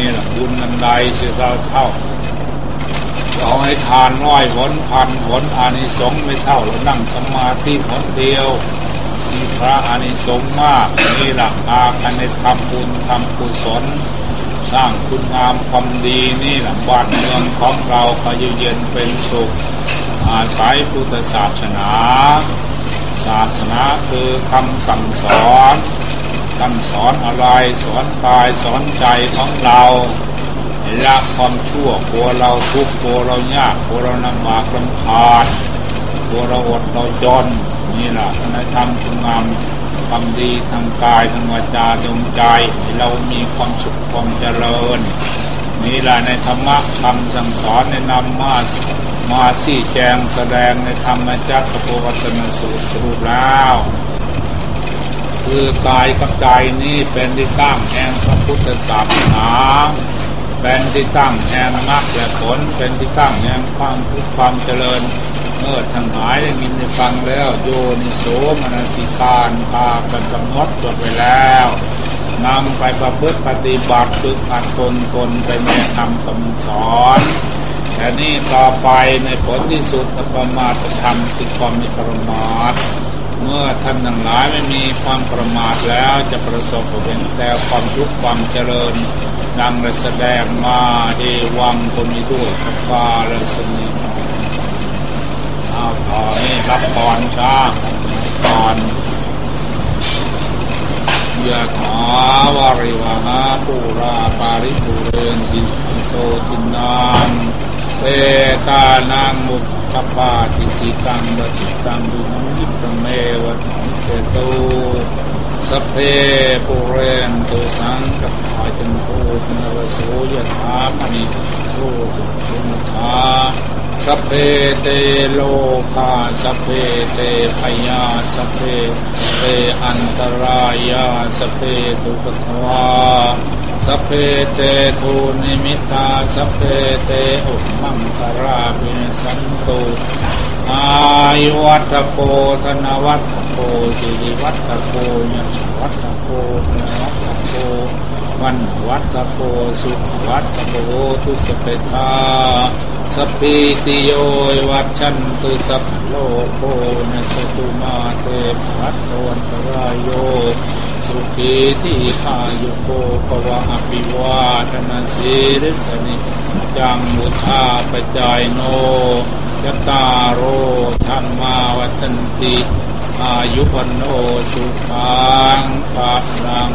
นี่แหละบุญนันใดเสียเท่าเท่าเอาให้ทานร้อยผลพันผลอานิสงส์ไม่เท่าเรานั่งสมาธิผลเดียวมีพระอานิสงส์มากนี่แหละอากันในทำบุญทำกุศล สร้างคุณงามความดีนี่แหละบ้านเมืองของเราก็ยู่เย็นเป็นสุข อาศัยพุทธศาสนา ศาสนาคือคำสั่งสอนำสอนอะไรสอนกายสอนใจของเราละความชั่วกลัวเราทุกข์กลัวเรายากกลัวเราลำบากลำคาญกลัวเราอดเราจนนี่แหละในธรรมคุณงามทำดีทำกายทำวาจาดวงใจเรามีความสุขความเจริญนี่แหละในธรรมะคำสั่งสอนในนำมามาสี่แจงแสดงในธรรมจักรโพวัตนสูตรสรุปแล้ว คือกายกับใจนี้เป็นที่ตั้งแห่งพระพุทธศาสนาเป็นที่ตั้งแห่งมรรคและผลเป็นที่ตั้งแห่งความทุกความเจริญ เมื่อทั้งหลายได้ยินได้ฟังแล้วโยนิโสมนสิการพากันกำหนดจดไว้แล้วนำไปประพฤติปฏิบัติฝึกหัดตนตนไปแนะนำคำสอนแต่นี่ต่อไปในผลที่สุดประมาทธรรมคือความมีประมาท เมื่อท่านทั้งหลายไม่มีความประมาทแล้วจะประสบเป็นแต่ความทุกข์ความเจริญ ดังแสดงมาเอวังก็มีด้วยพระาและสนีเอาต่อนี่รับพรช้าพรยะถาวาริวหาปูราปาริปุเรนติโตตินังเปตานังมุข ปาติสิกังบติตังดุนิปเมวัตเสตุสเพปุเรนตุสังกปาจันโทปนรโสยถามณิโตตุนทาสเพเตโลกาสเพเตพยาสเพเตอันตรายาสเพตุปทวา สัพเพเตทูนิมิตาสัพเพเตอุมังคาราบินสันตุอายุวัตโกธนวัตโกสิริวัตโกยัวัตโกนวัตโกวันวัตโกสุวัตโกทุสเปตาสปีติโยวัชันตุสัพโลโคนสตุมาเตปัตตวันตรายโย สุขีทีขายุโกภวะอภิวาทนาสีริสนิจังมุทาปจายโนยตาโรธรรมาวัันติ อายุวันโนสุขังปะลัง